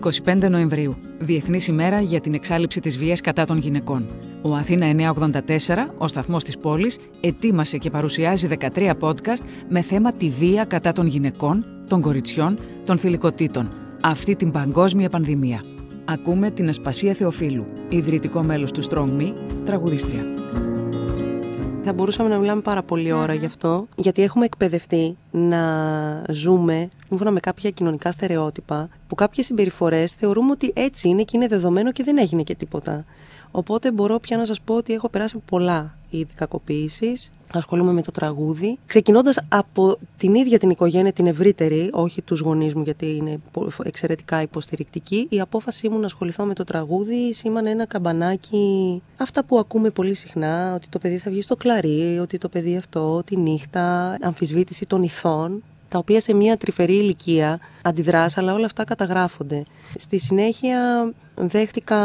25 Νοεμβρίου, Διεθνή ημέρα για την εξάλληψη τη βία κατά των γυναικών. Ο Αθήνα 984, ο σταθμό τη πόλη, ετοίμασε και παρουσιάζει 13 podcast με θέμα τη βία κατά των γυναικών, των κοριτσιών, των θηλυκοτήτων, αυτή την παγκόσμια πανδημία. Ακούμε την Ασπασία Θεοφίλου, ιδρυτικό μέλο του Strong Me, τραγουδίστρια. Θα μπορούσαμε να μιλάμε πάρα πολλή ώρα γι' αυτό, γιατί έχουμε εκπαιδευτεί να ζούμε σύμφωνα με κάποια κοινωνικά στερεότυπα, που κάποιες συμπεριφορές θεωρούμε ότι έτσι είναι και είναι δεδομένο και δεν έγινε και τίποτα. Οπότε μπορώ πια να σας πω ότι έχω περάσει πολλά είδη κακοποίησης. Ασχολούμαι με το τραγούδι. Ξεκινώντας από την ίδια την οικογένεια, την ευρύτερη, όχι τους γονείς μου, γιατί είναι εξαιρετικά υποστηρικτική, η απόφασή μου να ασχοληθώ με το τραγούδι σήμανε ένα καμπανάκι. Αυτά που ακούμε πολύ συχνά, ότι το παιδί θα βγει στο κλαρί, ότι το παιδί αυτό, τη νύχτα, αμφισβήτηση των ηθών τα οποία σε μια τρυφερή ηλικία αντιδράσει, αλλά όλα αυτά καταγράφονται. Στη συνέχεια δέχτηκα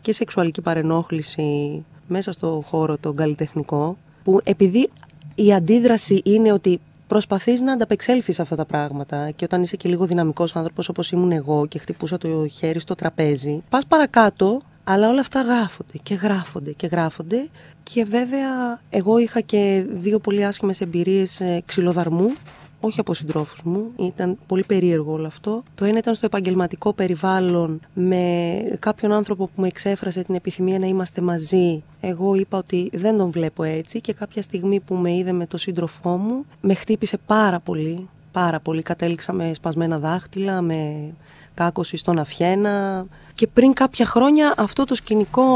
και σεξουαλική παρενόχληση μέσα στο χώρο τον καλλιτεχνικό, που επειδή η αντίδραση είναι ότι προσπαθείς να ανταπεξέλθεις σε αυτά τα πράγματα και όταν είσαι και λίγο δυναμικός άνθρωπος όπως ήμουν εγώ και χτυπούσα το χέρι στο τραπέζι, πας παρακάτω αλλά όλα αυτά γράφονται και γράφονται και γράφονται. Και βέβαια εγώ είχα και δύο πολύ άσχημες εμπειρίες ε, ξυλοδαρμού όχι από συντρόφους μου, ήταν πολύ περίεργο όλο αυτό. Το ένα ήταν στο επαγγελματικό περιβάλλον με κάποιον άνθρωπο που μου εξέφρασε την επιθυμία να είμαστε μαζί. Εγώ είπα ότι δεν τον βλέπω έτσι και κάποια στιγμή που με είδε με τον σύντροφό μου με χτύπησε πάρα πολύ, πάρα πολύ. Κατέληξα με σπασμένα δάχτυλα, με κάκωση στον αφιένα και πριν κάποια χρόνια αυτό το σκηνικό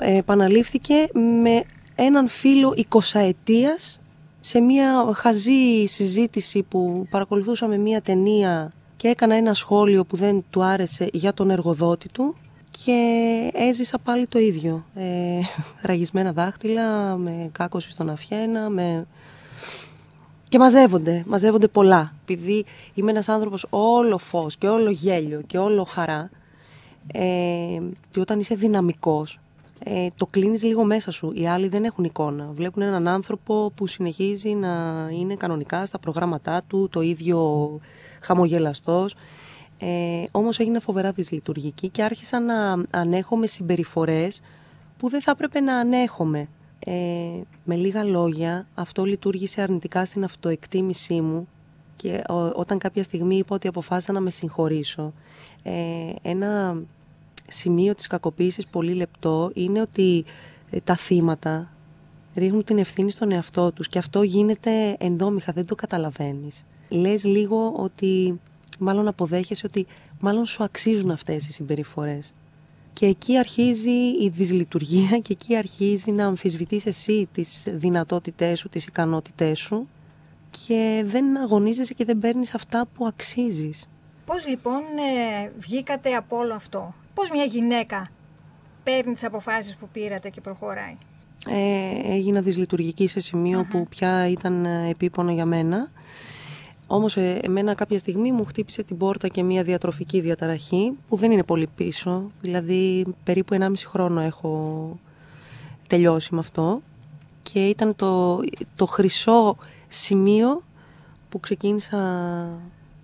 επαναλήφθηκε με έναν φίλο 20 ετίας σε μια χαζή συζήτηση που παρακολουθούσαμε μια ταινία και έκανα ένα σχόλιο που δεν του άρεσε για τον εργοδότη του και έζησα πάλι το ίδιο. Ε, ραγισμένα δάχτυλα, με κάκωση στον αφιένα, με... Και μαζεύονται, μαζεύονται πολλά. Επειδή είμαι ένας άνθρωπος όλο φως και όλο γέλιο και όλο χαρά ε, και όταν είσαι δυναμικός ε, το κλείνεις λίγο μέσα σου. Οι άλλοι δεν έχουν εικόνα. Βλέπουν έναν άνθρωπο που συνεχίζει να είναι κανονικά στα προγράμματά του, το ίδιο χαμογελαστός. Ε, όμως έγινε φοβερά δυσλειτουργική και άρχισα να ανέχομαι συμπεριφορές που δεν θα έπρεπε να ανέχομαι. Ε, με λίγα λόγια, αυτό λειτουργήσε αρνητικά στην αυτοεκτίμησή μου και όταν κάποια στιγμή είπα ότι αποφάσισα να με συγχωρήσω, ε, ένα σημείο της κακοποίησης πολύ λεπτό είναι ότι ε, τα θύματα ρίχνουν την ευθύνη στον εαυτό τους και αυτό γίνεται ενδόμηχα, δεν το καταλαβαίνεις. Λες λίγο ότι, μάλλον αποδέχεσαι ότι μάλλον σου αξίζουν αυτές οι συμπεριφορές. Και εκεί αρχίζει η δυσλειτουργία και εκεί αρχίζει να αμφισβητείς εσύ τις δυνατότητές σου, τις ικανότητές σου και δεν αγωνίζεσαι και δεν παίρνεις αυτά που αξίζεις. Πώς λοιπόν ε, βγήκατε από όλο αυτό; Πώς μια γυναίκα παίρνει τις αποφάσεις που πήρατε και προχωράει; Ε, έγινα δυσλειτουργική σε σημειο που πια ήταν ε, επίπονο για μένα. Όμως ε, εμένα κάποια στιγμή μου χτύπησε την πόρτα και μια διατροφική διαταραχή που δεν είναι πολύ πίσω. Δηλαδή περίπου 1,5 χρόνο έχω τελειώσει με αυτό. Και ήταν το, το χρυσό σημείο που ξεκίνησα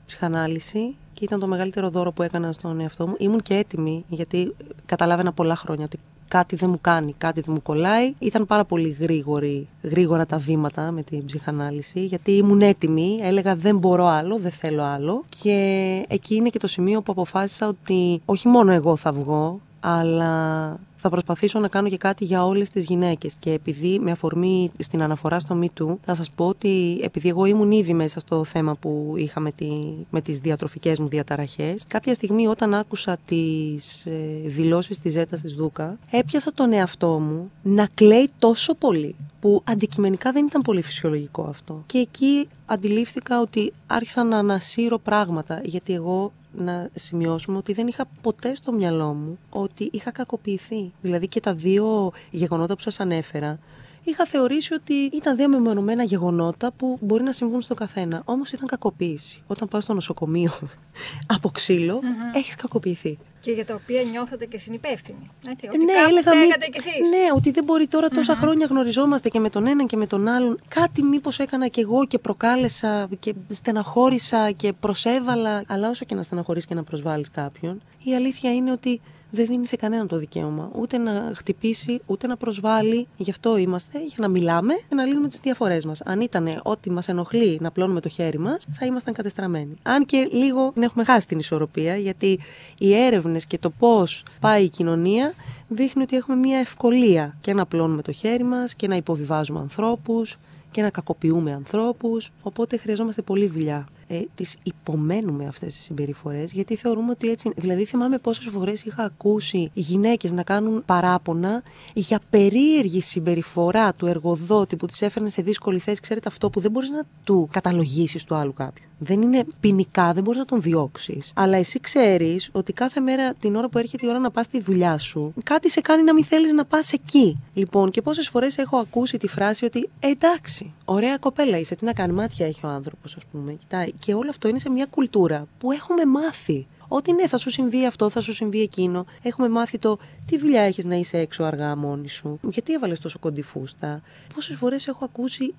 ψυχανάλυση και ήταν το μεγαλύτερο δώρο που έκανα στον εαυτό μου. Ήμουν και έτοιμη, γιατί καταλάβαινα πολλά χρόνια ότι κάτι δεν μου κάνει, κάτι δεν μου κολλάει. Ήταν πάρα πολύ γρήγορη, γρήγορα τα βήματα με την ψυχανάλυση, γιατί ήμουν έτοιμη, έλεγα δεν μπορώ άλλο, δεν θέλω άλλο. Και εκεί είναι και το σημείο που αποφάσισα ότι όχι μόνο εγώ θα βγω, αλλά θα προσπαθήσω να κάνω και κάτι για όλες τις γυναίκες. Και επειδή με αφορμή στην αναφορά στο Me θα σας πω ότι επειδή εγώ ήμουν ήδη μέσα στο θέμα που είχαμε τη, με τις διατροφικές μου διαταραχές, κάποια στιγμή όταν άκουσα τις ε, δηλώσεις της Ζέτα της Δούκα, έπιασα τον εαυτό μου να κλαίει τόσο πολύ που αντικειμενικά δεν ήταν πολύ φυσιολογικό αυτό. Και εκεί αντιλήφθηκα ότι άρχισα να ανασύρω πράγματα, γιατί εγώ να σημειώσουμε ότι δεν είχα ποτέ στο μυαλό μου ότι είχα κακοποιηθεί. Δηλαδή και τα δύο γεγονότα που σας ανέφερα είχα θεωρήσει ότι ήταν δύο μεμονωμένα γεγονότα που μπορεί να συμβούν στο καθένα. Όμως ήταν κακοποίηση. Όταν πα στο νοσοκομείο από ξύλο, mm-hmm. έχεις κακοποιηθεί. Και για τα οποία νιώθετε και συνυπεύθυνοι. Έτσι, ότι ναι, κάπου έλεγα μη- φταίγατε κι εσείς. Ναι, ότι δεν μπορεί τώρα τόσα χρόνια γνωριζόμαστε και με τον έναν και με τον άλλον. Κάτι μήπως έκανα κι εγώ και προκάλεσα και στεναχώρησα και προσέβαλα. Αλλά όσο και να στεναχωρείς και να προσβάλλεις κάποιον, η αλήθεια είναι ότι δεν δίνει σε κανέναν το δικαίωμα ούτε να χτυπήσει, ούτε να προσβάλλει. Γι' αυτό είμαστε, για να μιλάμε και να λύνουμε τις διαφορές μας. Αν ήταν ότι μας ενοχλεί να πλώνουμε το χέρι μας, θα ήμασταν κατεστραμμένοι. Αν και λίγο την έχουμε χάσει την ισορροπία, γιατί οι έρευνες και το πώς πάει η κοινωνία δείχνει ότι έχουμε μια ευκολία και να πλώνουμε το χέρι μας και να υποβιβάζουμε ανθρώπους και να κακοποιούμε ανθρώπους, οπότε χρειαζόμαστε πολλή δουλειά. Ε, τις υπομένουμε αυτές τις συμπεριφορές, γιατί θεωρούμε ότι έτσι... Δηλαδή θυμάμαι πόσες φορές είχα ακούσει γυναίκες να κάνουν παράπονα για περίεργη συμπεριφορά του εργοδότη που τις έφερνε σε δύσκολη θέση. Ξέρετε αυτό που δεν μπορείς να του καταλογίσεις του άλλου κάποιου. Δεν είναι ποινικά, δεν μπορείς να τον διώξεις. Αλλά εσύ ξέρεις ότι κάθε μέρα την ώρα που έρχεται η ώρα να πας στη δουλειά σου, κάτι σε κάνει να μην θέλεις να πας εκεί. Λοιπόν, και πόσες φορές έχω ακούσει τη φράση ότι «Ε, εντάξει, ωραία κοπέλα είσαι, τι να κάνει, μάτια έχει ο άνθρωπος ας πούμε. Κοιτάει. Και όλο αυτό είναι σε μια κουλτούρα που έχουμε μάθει. Ότι ναι, θα σου συμβεί αυτό, θα σου συμβεί εκείνο. Έχουμε μάθει το τι δουλειά έχεις να είσαι έξω αργά μόνη σου; Γιατί έβαλες τόσο κοντή φούστα; Πόσες φορές έχω ακούσει.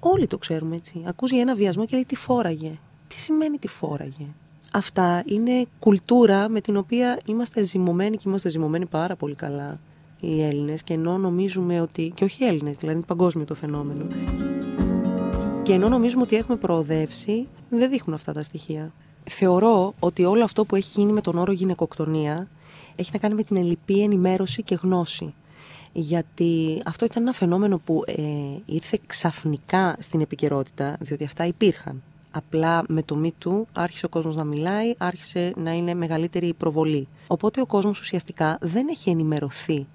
Όλοι το ξέρουμε έτσι. Ακούσει για ένα βιασμό και λέει τι φόραγε; Τι σημαίνει τι φόραγε; Αυτά είναι κουλτούρα με την οποία είμαστε ζυμωμένοι και είμαστε ζυμωμένοι πάρα πολύ καλά οι Έλληνες. Και ενώ νομίζουμε ότι. και όχι οι Έλληνες, δηλαδή είναι παγκόσμιο το φαινόμενο. Και ενώ νομίζουμε ότι έχουμε προοδεύσει, δεν δείχνουν αυτά τα στοιχεία. Θεωρώ ότι όλο αυτό που έχει γίνει με τον όρο γυναικοκτονία έχει να κάνει με την ελλειπή ενημέρωση και γνώση. Γιατί αυτό ήταν ένα φαινόμενο που ε, ήρθε ξαφνικά στην επικαιρότητα, διότι αυτά υπήρχαν. Απλά με το Me Too άρχισε ο κόσμος να μιλάει, άρχισε να είναι μεγαλύτερη η προβολή. Οπότε ο κόσμος ουσιαστικά δεν έχει ενημερωθεί.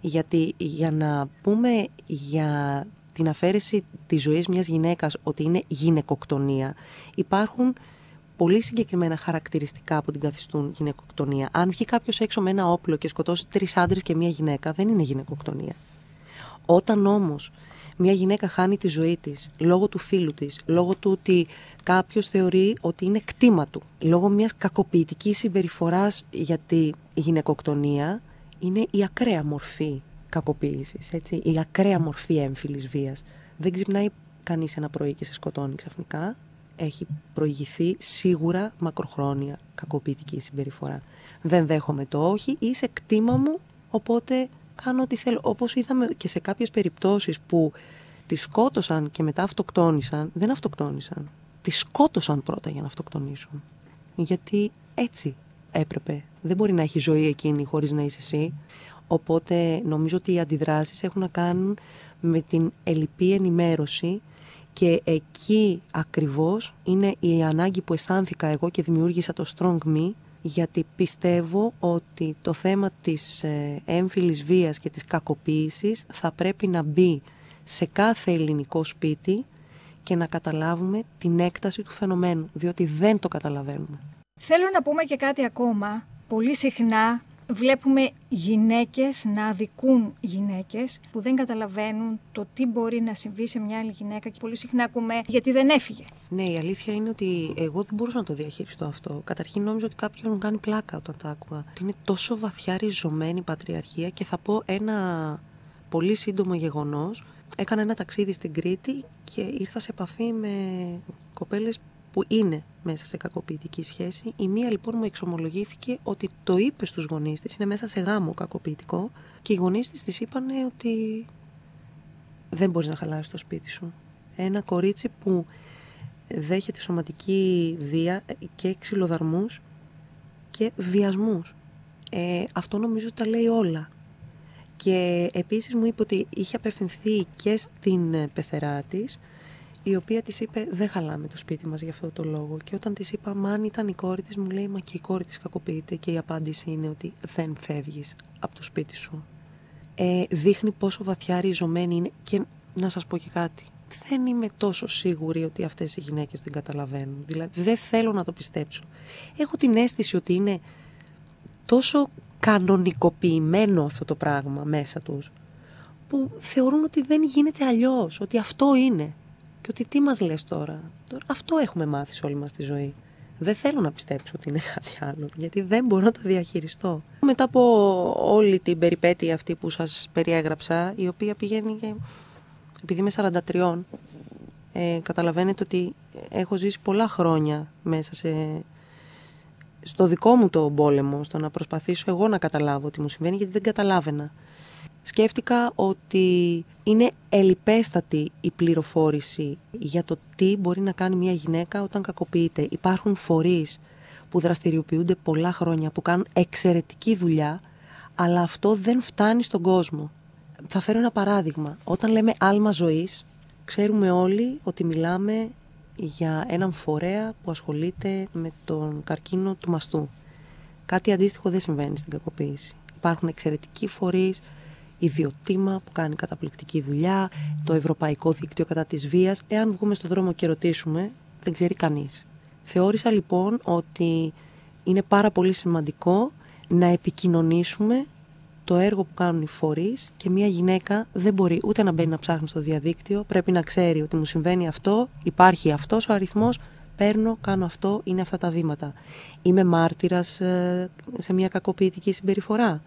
Γιατί για να πούμε για την αφαίρεση της ζωής μιας γυναίκας ότι είναι γυναικοκτονία, υπάρχουν πολύ συγκεκριμένα χαρακτηριστικά που την καθιστούν γυναικοκτονία. Αν βγει κάποιος έξω με ένα όπλο και σκοτώσει τρεις άντρες και μία γυναίκα, δεν είναι γυναικοκτονία. Όταν όμως μια γυναίκα χάνει τη ζωή της λόγω του φίλου της, λόγω του ότι κάποιος θεωρεί ότι είναι κτήμα του, λόγω μιας κακοποιητικής συμπεριφοράς, γιατί η γυναικοκτονία είναι η ακραία μορφή κακοποίησης, η ακραία μορφή έμφυλης βίας. Δεν ξυπνάει κανείς ένα πρωί και σε σκοτώνει ξαφνικά έχει προηγηθεί σίγουρα μακροχρόνια κακοποιητική συμπεριφορά. Δεν δέχομαι το όχι, είσαι κτήμα μου, οπότε κάνω ό,τι θέλω. Όπως είδαμε και σε κάποιες περιπτώσεις που τη σκότωσαν και μετά αυτοκτόνησαν, δεν αυτοκτόνησαν. Τη σκότωσαν πρώτα για να αυτοκτονήσουν. Γιατί έτσι έπρεπε. Δεν μπορεί να έχει ζωή εκείνη χωρίς να είσαι εσύ. Οπότε νομίζω ότι οι αντιδράσεις έχουν να κάνουν με την ελλειπή ενημέρωση και εκεί ακριβώς είναι η ανάγκη που αισθάνθηκα εγώ και δημιούργησα το Strong Me γιατί πιστεύω ότι το θέμα της ε, έμφυλης βίας και της κακοποίησης θα πρέπει να μπει σε κάθε ελληνικό σπίτι και να καταλάβουμε την έκταση του φαινομένου, διότι δεν το καταλαβαίνουμε. Θέλω να πούμε και κάτι ακόμα. Πολύ συχνά βλέπουμε γυναίκες να αδικούν γυναίκες που δεν καταλαβαίνουν το τι μπορεί να συμβεί σε μια άλλη γυναίκα και πολύ συχνά ακούμε γιατί δεν έφυγε. Ναι, η αλήθεια είναι ότι εγώ δεν μπορούσα να το διαχειριστώ αυτό. Καταρχήν νόμιζα ότι κάποιον μου κάνει πλάκα όταν τα άκουγα. Είναι τόσο βαθιά ριζωμένη η πατριαρχία και θα πω ένα πολύ σύντομο γεγονός. Έκανα ένα ταξίδι στην Κρήτη και ήρθα σε επαφή με κοπέλες που είναι μέσα σε κακοποιητική σχέση. Η μία λοιπόν μου εξομολογήθηκε ότι το είπες στους γονείς της, είναι μέσα σε γάμο κακοποιητικό και οι γονείς της της είπαν ότι δεν μπορείς να χαλάσεις το σπίτι σου. Ένα κορίτσι που δέχεται σωματική βία και ξυλοδαρμούς και βιασμούς. Ε, αυτό νομίζω τα λέει όλα. Και επίσης μου είπε ότι είχε απευθυνθεί και στην πεθερά της, η οποία της είπε δεν χαλάμε το σπίτι μας για αυτό το λόγο. Και όταν της είπα μα αν ήταν η κόρη της μου λέει μα και η κόρη της κακοποιείται και η απάντηση είναι ότι δεν φεύγεις από το σπίτι σου. Ε, δείχνει πόσο βαθιά ριζωμένη είναι και να σας πω και κάτι. Δεν είμαι τόσο σίγουρη ότι αυτές οι γυναίκες δεν καταλαβαίνουν. Δηλαδή δεν θέλω να το πιστέψω. Έχω την αίσθηση ότι είναι τόσο κανονικοποιημένο αυτό το πράγμα μέσα τους που θεωρούν ότι δεν γίνεται αλλιώς, ότι αυτό είναι. Και ότι τι μας λες τώρα; τώρα αυτό έχουμε μάθει σε όλη μας τη ζωή. Δεν θέλω να πιστέψω ότι είναι κάτι άλλο, γιατί δεν μπορώ να το διαχειριστώ. Μετά από όλη την περιπέτεια αυτή που σας περιέγραψα, η οποία πηγαίνει και... Επειδή είμαι 43, ε, καταλαβαίνετε ότι έχω ζήσει πολλά χρόνια μέσα σε... στο δικό μου το πόλεμο, στο να προσπαθήσω εγώ να καταλάβω τι μου συμβαίνει, γιατί δεν καταλάβαινα σκέφτηκα ότι είναι ελιπέστατη η πληροφόρηση για το τι μπορεί να κάνει μια γυναίκα όταν κακοποιείται. Υπάρχουν φορείς που δραστηριοποιούνται πολλά χρόνια, που κάνουν εξαιρετική δουλειά, αλλά αυτό δεν φτάνει στον κόσμο. Θα φέρω ένα παράδειγμα. Όταν λέμε άλμα ζωής, ξέρουμε όλοι ότι μιλάμε για έναν φορέα που ασχολείται με τον καρκίνο του μαστού. Κάτι αντίστοιχο δεν συμβαίνει στην κακοποίηση. Υπάρχουν εξαιρετικοί φορείς ιδιωτήμα που κάνει καταπληκτική δουλειά, το Ευρωπαϊκό Δίκτυο κατά της βίας. Εάν βγούμε στον δρόμο και ρωτήσουμε, δεν ξέρει κανείς. Θεώρησα λοιπόν ότι είναι πάρα πολύ σημαντικό να επικοινωνήσουμε το έργο που κάνουν οι φορείς και μια γυναίκα δεν μπορεί ούτε να μπαίνει να ψάχνει στο διαδίκτυο, πρέπει να ξέρει ότι μου συμβαίνει αυτό, υπάρχει αυτός ο αριθμός, παίρνω, κάνω αυτό, είναι αυτά τα βήματα. Είμαι μάρτυρας ε, σε μια κακοποιητική συμπεριφορά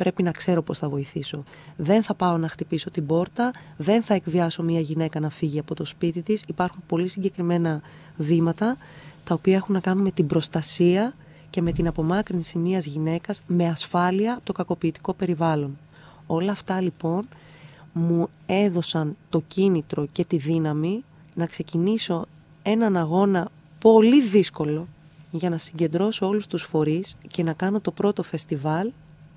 πρέπει να ξέρω πώς θα βοηθήσω. Δεν θα πάω να χτυπήσω την πόρτα, δεν θα εκβιάσω μια γυναίκα να φύγει από το σπίτι της. Υπάρχουν πολύ συγκεκριμένα βήματα τα οποία έχουν να κάνουν με την προστασία και με την απομάκρυνση μιας γυναίκας με ασφάλεια από το κακοποιητικό περιβάλλον. Όλα αυτά λοιπόν μου έδωσαν το κίνητρο και τη δύναμη να ξεκινήσω έναν αγώνα πολύ δύσκολο για να συγκεντρώσω όλους τους φορείς και να κάνω το πρώτο φεστιβάλ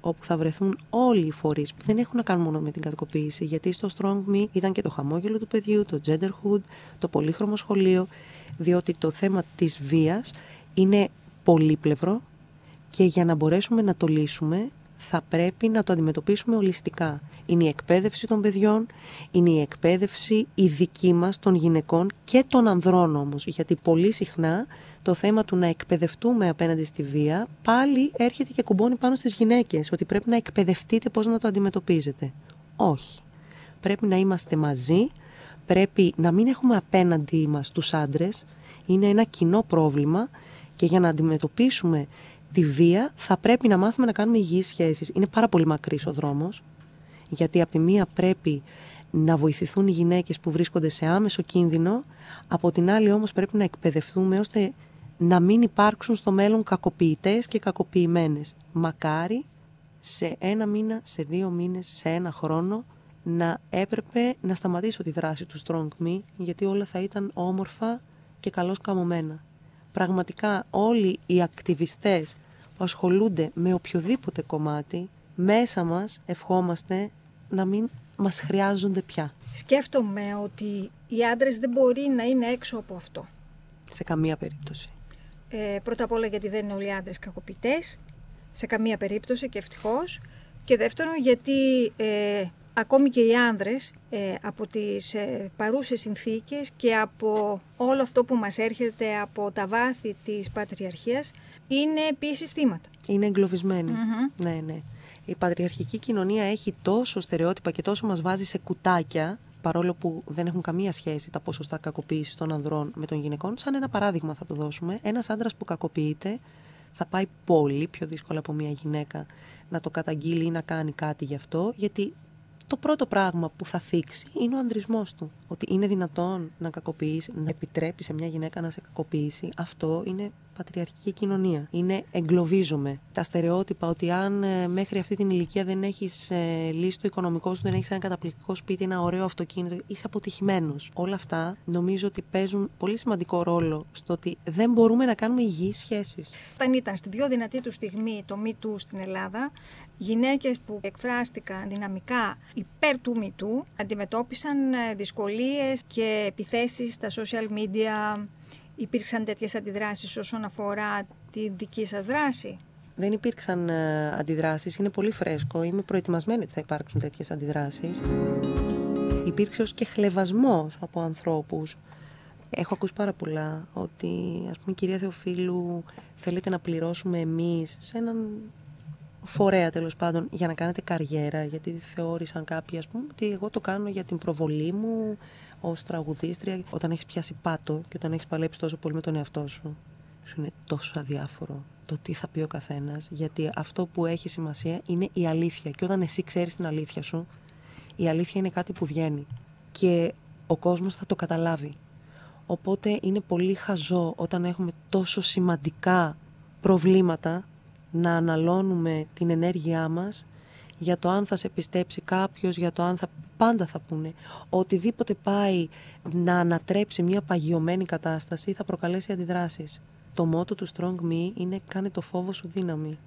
όπου θα βρεθούν όλοι οι φορείς που δεν έχουν να κάνουν μόνο με την κακοποίηση, γιατί στο Strong Me ήταν και το χαμόγελο του παιδιού, το genderhood, το πολύχρωμο σχολείο, διότι το θέμα της βίας είναι πολύπλευρο και για να μπορέσουμε να το λύσουμε θα πρέπει να το αντιμετωπίσουμε ολιστικά. Είναι η εκπαίδευση των παιδιών, είναι η εκπαίδευση η δική μας των γυναικών και των ανδρών όμως, γιατί πολύ συχνά το θέμα του να εκπαιδευτούμε απέναντι στη βία πάλι έρχεται και κουμπώνει πάνω στις γυναίκες, ότι πρέπει να εκπαιδευτείτε πώς να το αντιμετωπίζετε. Όχι. Πρέπει να είμαστε μαζί, πρέπει να μην έχουμε απέναντί μας τους άντρες, είναι ένα κοινό πρόβλημα και για να αντιμετωπίσουμε τη βία θα πρέπει να μάθουμε να κάνουμε υγιείς σχέσεις. Είναι πάρα πολύ μακρύς ο δρόμος, γιατί από τη μία πρέπει να βοηθηθούν οι γυναίκες που βρίσκονται σε άμεσο κίνδυνο, από την άλλη όμως πρέπει να εκπαιδευτούμε ώστε να μην υπάρξουν στο μέλλον κακοποιητές και κακοποιημένες. Μακάρι σε ένα μήνα, σε δύο μήνες, σε ένα χρόνο να έπρεπε να σταματήσω τη δράση του Strong Me γιατί όλα θα ήταν όμορφα και καλώς καμωμένα. Πραγματικά όλοι οι ακτιβιστές που ασχολούνται με οποιοδήποτε κομμάτι μέσα μας ευχόμαστε να μην μας χρειάζονται πια. Σκέφτομαι ότι οι άντρες δεν μπορεί να είναι έξω από αυτό. Σε καμία περίπτωση. Ε, πρώτα απ' όλα γιατί δεν είναι όλοι οι άντρες κακοποιητές, σε καμία περίπτωση και ευτυχώς. Και δεύτερον γιατί ε, ακόμη και οι άνδρες ε, από τις ε, παρούσες συνθήκες και από όλο αυτό που μας έρχεται από τα βάθη της πατριαρχίας είναι επίσης θύματα. Είναι Ναι, ναι. Η πατριαρχική κοινωνία έχει τόσο στερεότυπα και τόσο μας βάζει σε κουτάκια παρόλο που δεν έχουν καμία σχέση τα ποσοστά κακοποίησης των ανδρών με των γυναικών. Σαν ένα παράδειγμα θα το δώσουμε. Ένας άντρας που κακοποιείται θα πάει πολύ πιο δύσκολα από μια γυναίκα να το καταγγείλει ή να κάνει κάτι γι' αυτό, γιατί το πρώτο πράγμα που θα θίξει είναι ο ανδρισμός του. Ότι είναι δυνατόν να κακοποιήσει, να επιτρέπει σε μια γυναίκα να σε κακοποιήσει. Αυτό είναι πατριαρχική κοινωνία. Είναι εγκλωβίζομαι. Τα στερεότυπα ότι αν ε, μέχρι αυτή την ηλικία δεν έχεις ε, λύσει το οικονομικό σου, δεν έχεις ένα καταπληκτικό σπίτι, ένα ωραίο αυτοκίνητο, είσαι αποτυχημένος. Όλα αυτά νομίζω ότι παίζουν πολύ σημαντικό ρόλο στο ότι δεν μπορούμε να κάνουμε υγιείς σχέσεις. Όταν ήταν στην πιο δυνατή του στιγμή το Me στην Ελλάδα, γυναίκες που εκφράστηκαν δυναμικά υπέρ του Too αντιμετώπισαν ε, δυσκολίες και επιθέσεις στα social media Υπήρξαν τέτοιες αντιδράσεις όσον αφορά τη δική σας δράση; Δεν υπήρξαν ε, αντιδράσεις, είναι πολύ φρέσκο, είμαι προετοιμασμένη ότι θα υπάρξουν τέτοιες αντιδράσεις. Υπήρξε ως και χλεβασμός από ανθρώπους. Έχω ακούσει πάρα πολλά ότι, ας πούμε, κυρία Θεοφίλου, θέλετε να πληρώσουμε εμείς σε έναν φορέα τέλος πάντων για να κάνετε καριέρα, γιατί θεώρησαν κάποιοι, ας πούμε, ότι εγώ το κάνω για την προβολή μου, ως τραγουδίστρια, όταν έχεις πιάσει πάτο και όταν έχεις παλέψει τόσο πολύ με τον εαυτό σου. σου είναι τόσο αδιάφορο το τι θα πει ο καθένας, γιατί αυτό που έχει σημασία είναι η αλήθεια. Και όταν εσύ ξέρεις την αλήθεια σου, η αλήθεια είναι κάτι που βγαίνει. Και ο κόσμος θα το καταλάβει. Οπότε είναι πολύ χαζό όταν έχουμε τόσο σημαντικά προβλήματα να αναλώνουμε την ενέργειά μας για το αν θα σε πιστέψει κάποιος, για το αν θα... Πάντα θα πούνε. Οτιδήποτε πάει να ανατρέψει μια παγιωμένη κατάσταση θα προκαλέσει αντιδράσεις. Το μότο του Strong Me είναι «Κάνε το φόβο σου δύναμη».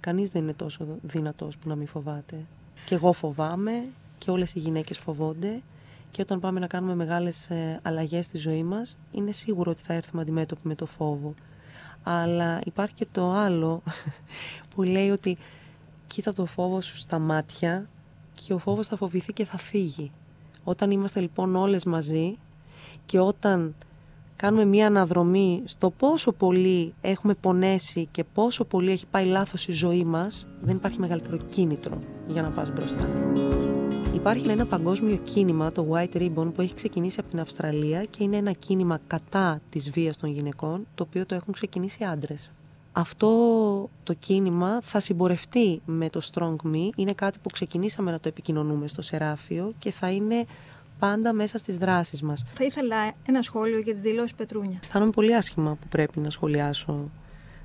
Κανείς δεν είναι τόσο δυνατός που να μην φοβάται. Και εγώ φοβάμαι και όλες οι γυναίκες φοβόνται και όταν πάμε να κάνουμε μεγάλες ε, αλλαγές στη ζωή μας είναι σίγουρο ότι θα έρθουμε αντιμέτωποι με το φόβο. Αλλά υπάρχει και το άλλο που λέει ότι κοίτα το φόβο σου στα μάτια και ο φόβος θα φοβηθεί και θα φύγει. Όταν είμαστε λοιπόν όλες μαζί και όταν κάνουμε μία αναδρομή στο πόσο πολύ έχουμε πονέσει και πόσο πολύ έχει πάει λάθος η ζωή μας, δεν υπάρχει μεγαλύτερο κίνητρο για να πας μπροστά. Υπάρχει ένα παγκόσμιο κίνημα, το White Ribbon, που έχει ξεκινήσει από την Αυστραλία και είναι ένα κίνημα κατά της βίας των γυναικών, το οποίο το έχουν ξεκινήσει άντρες. Αυτό το κίνημα θα συμπορευτεί με το Strong Me. Είναι κάτι που ξεκινήσαμε να το επικοινωνούμε στο Σεράφιο και θα είναι πάντα μέσα στις δράσεις μας. Θα ήθελα ένα σχόλιο για τις δηλώσεις Πετρούνια. Αισθάνομαι πολύ άσχημα που πρέπει να σχολιάσω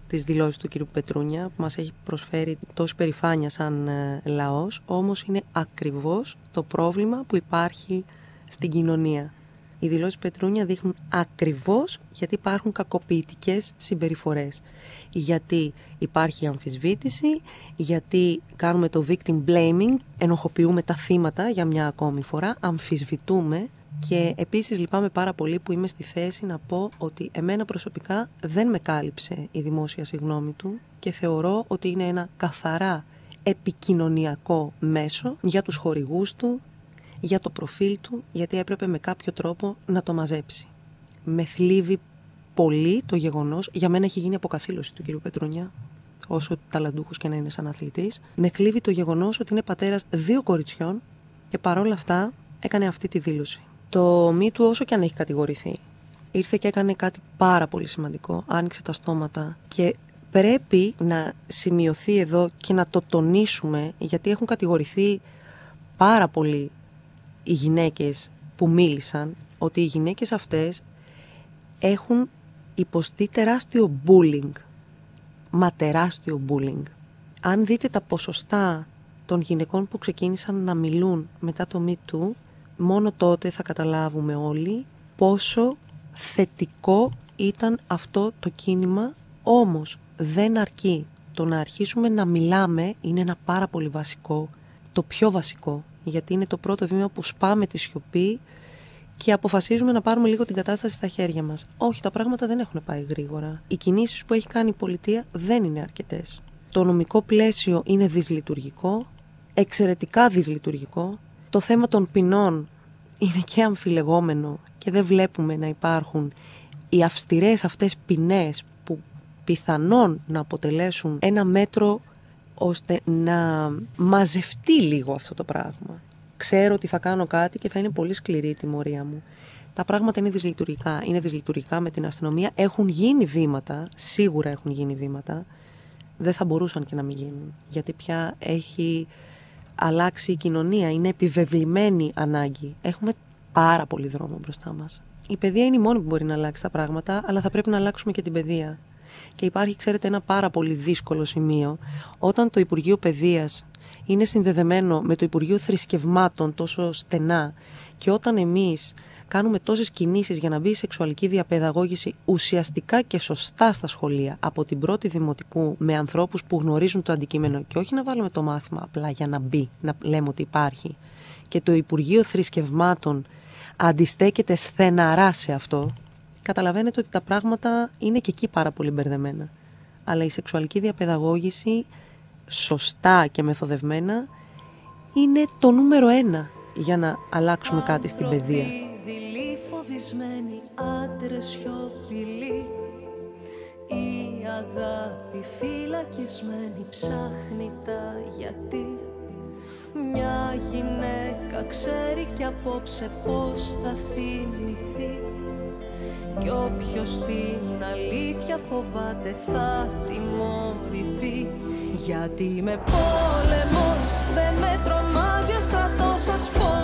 τις δηλώσεις του κ. Πετρούνια που μας έχει προσφέρει τόση περηφάνεια σαν ε, λαός, όμως είναι ακριβώς το πρόβλημα που υπάρχει στην κοινωνία. Οι δηλώσεις Πετρούνια δείχνουν ακριβώς γιατί υπάρχουν κακοποιητικές συμπεριφορές. Γιατί υπάρχει αμφισβήτηση, γιατί κάνουμε το victim blaming, ενοχοποιούμε τα θύματα για μια ακόμη φορά, αμφισβητούμε και επίσης λυπάμαι πάρα πολύ που είμαι στη θέση να πω ότι εμένα προσωπικά δεν με κάλυψε η δημόσια συγγνώμη του και θεωρώ ότι είναι ένα καθαρά επικοινωνιακό μέσο για τους χορηγούς του, για το προφίλ του, γιατί έπρεπε με κάποιο τρόπο να το μαζέψει. Με θλίβει πολύ το γεγονός, για μένα έχει γίνει αποκαθήλωση του κ. Πετρούνια, όσο ταλαντούχος και να είναι σαν αθλητής, με θλίβει το γεγονός ότι είναι πατέρας δύο κοριτσιών και παρόλα αυτά έκανε αυτή τη δήλωση. Το μη του όσο και αν έχει κατηγορηθεί, ήρθε και έκανε κάτι πάρα πολύ σημαντικό, άνοιξε τα στόματα και πρέπει να σημειωθεί εδώ και να το τονίσουμε γιατί έχουν κατηγορηθεί πάρα πολύ οι γυναίκες που μίλησαν ότι οι γυναίκες αυτές έχουν υποστεί τεράστιο bullying. Μα τεράστιο bullying. Αν δείτε τα ποσοστά των γυναικών που ξεκίνησαν να μιλούν μετά το Me μόνο τότε θα καταλάβουμε όλοι πόσο θετικό ήταν αυτό το κίνημα, όμως δεν αρκεί. Το να αρχίσουμε να μιλάμε είναι ένα πάρα πολύ βασικό, το πιο βασικό γιατί είναι το πρώτο βήμα που σπάμε τη σιωπή και αποφασίζουμε να πάρουμε λίγο την κατάσταση στα χέρια μας. Όχι, τα πράγματα δεν έχουν πάει γρήγορα. Οι κινήσεις που έχει κάνει η πολιτεία δεν είναι αρκετές. Το νομικό πλαίσιο είναι δυσλειτουργικό, εξαιρετικά δυσλειτουργικό. Το θέμα των ποινών είναι και αμφιλεγόμενο και δεν βλέπουμε να υπάρχουν οι αυστηρές αυτές ποινές που πιθανόν να αποτελέσουν ένα μέτρο ώστε να μαζευτεί λίγο αυτό το πράγμα. Ξέρω ότι θα κάνω κάτι και θα είναι πολύ σκληρή η τιμωρία μου. Τα πράγματα είναι δυσλειτουργικά. Είναι δυσλειτουργικά με την αστυνομία. Έχουν γίνει βήματα, σίγουρα έχουν γίνει βήματα. Δεν θα μπορούσαν και να μην γίνουν. Γιατί πια έχει αλλάξει η κοινωνία. Είναι επιβεβλημένη ανάγκη. Έχουμε πάρα πολύ δρόμο μπροστά μας. Η παιδεία είναι η μόνη που μπορεί να αλλάξει τα πράγματα, αλλά θα πρέπει να αλλάξουμε και την παιδεία. Και υπάρχει, ξέρετε, ένα πάρα πολύ δύσκολο σημείο. Όταν το Υπουργείο Παιδείας είναι συνδεδεμένο με το Υπουργείο Θρησκευμάτων τόσο στενά και όταν εμείς κάνουμε τόσες κινήσεις για να μπει η σεξουαλική διαπαιδαγώγηση ουσιαστικά και σωστά στα σχολεία από την πρώτη δημοτικού με ανθρώπους που γνωρίζουν το αντικείμενο και όχι να βάλουμε το μάθημα απλά για να μπει, να λέμε ότι υπάρχει και το Υπουργείο Θρησκευμάτων αντιστέκεται στεναρά σε αυτό καταλαβαίνετε ότι τα πράγματα είναι και εκεί πάρα πολύ μπερδεμένα. Αλλά η σεξουαλική διαπαιδαγώγηση, σωστά και μεθοδευμένα, είναι το νούμερο ένα για να αλλάξουμε κάτι στην παιδεία. φοβισμένοι, άντρες σιωπηλοί Η αγάπη φυλακισμένη ψάχνει τα γιατί Μια γυναίκα ξέρει κι απόψε πώς θα θυμηθεί Κι όποιος την αλήθεια φοβάται θα τιμωρηθεί. Γιατί με πόλεμος δεν με τρομάζει ο στρατός σας πόλεμος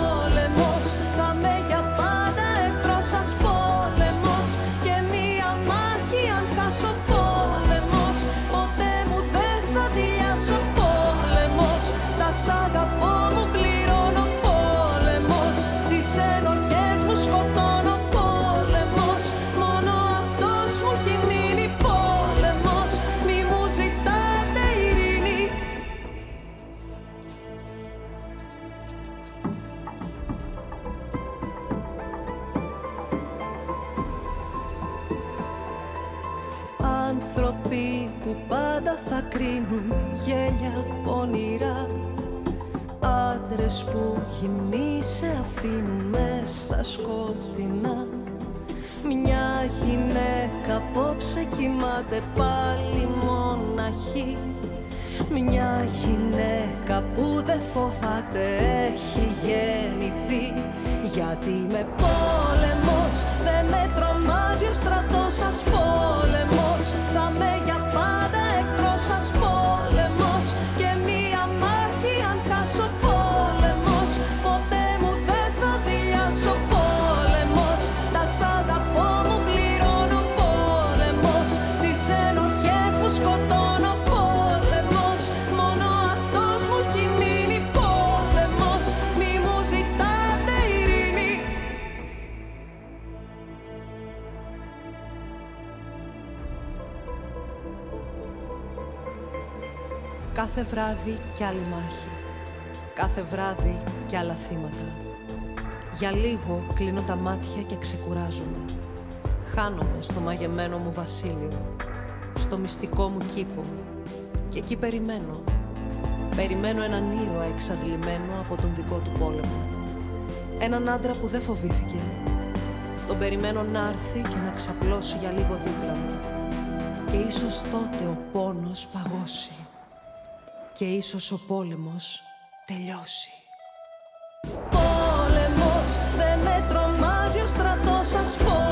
Άντρες που γυμνοί σε αφήνουν μες στα σκοτεινά. Μια γυναίκα απόψε κοιμάται πάλι μοναχή. Μια γυναίκα που δεν φοβάται έχει γεννηθεί. Γιατί με πόλεμος δεν με τρομάζει ο στρατός σας πόλεμος. Θα με Κάθε βράδυ κι άλλη μάχη. Κάθε βράδυ κι άλλα θύματα. Για λίγο κλείνω τα μάτια και ξεκουράζομαι. Χάνομαι στο μαγεμένο μου βασίλειο Στο μυστικό μου κήπο. Και εκεί περιμένω. Περιμένω έναν ήρωα εξαντλημένο από τον δικό του πόλεμο. Έναν άντρα που δεν φοβήθηκε. Τον περιμένω να έρθει και να ξαπλώσει για λίγο δίπλα μου. Και ίσως τότε ο πόνος παγώσει και ίσως ο πόλεμος τελειώσει. Πόλεμος δεν με τρομάζει ο στρατός σας πόλεμος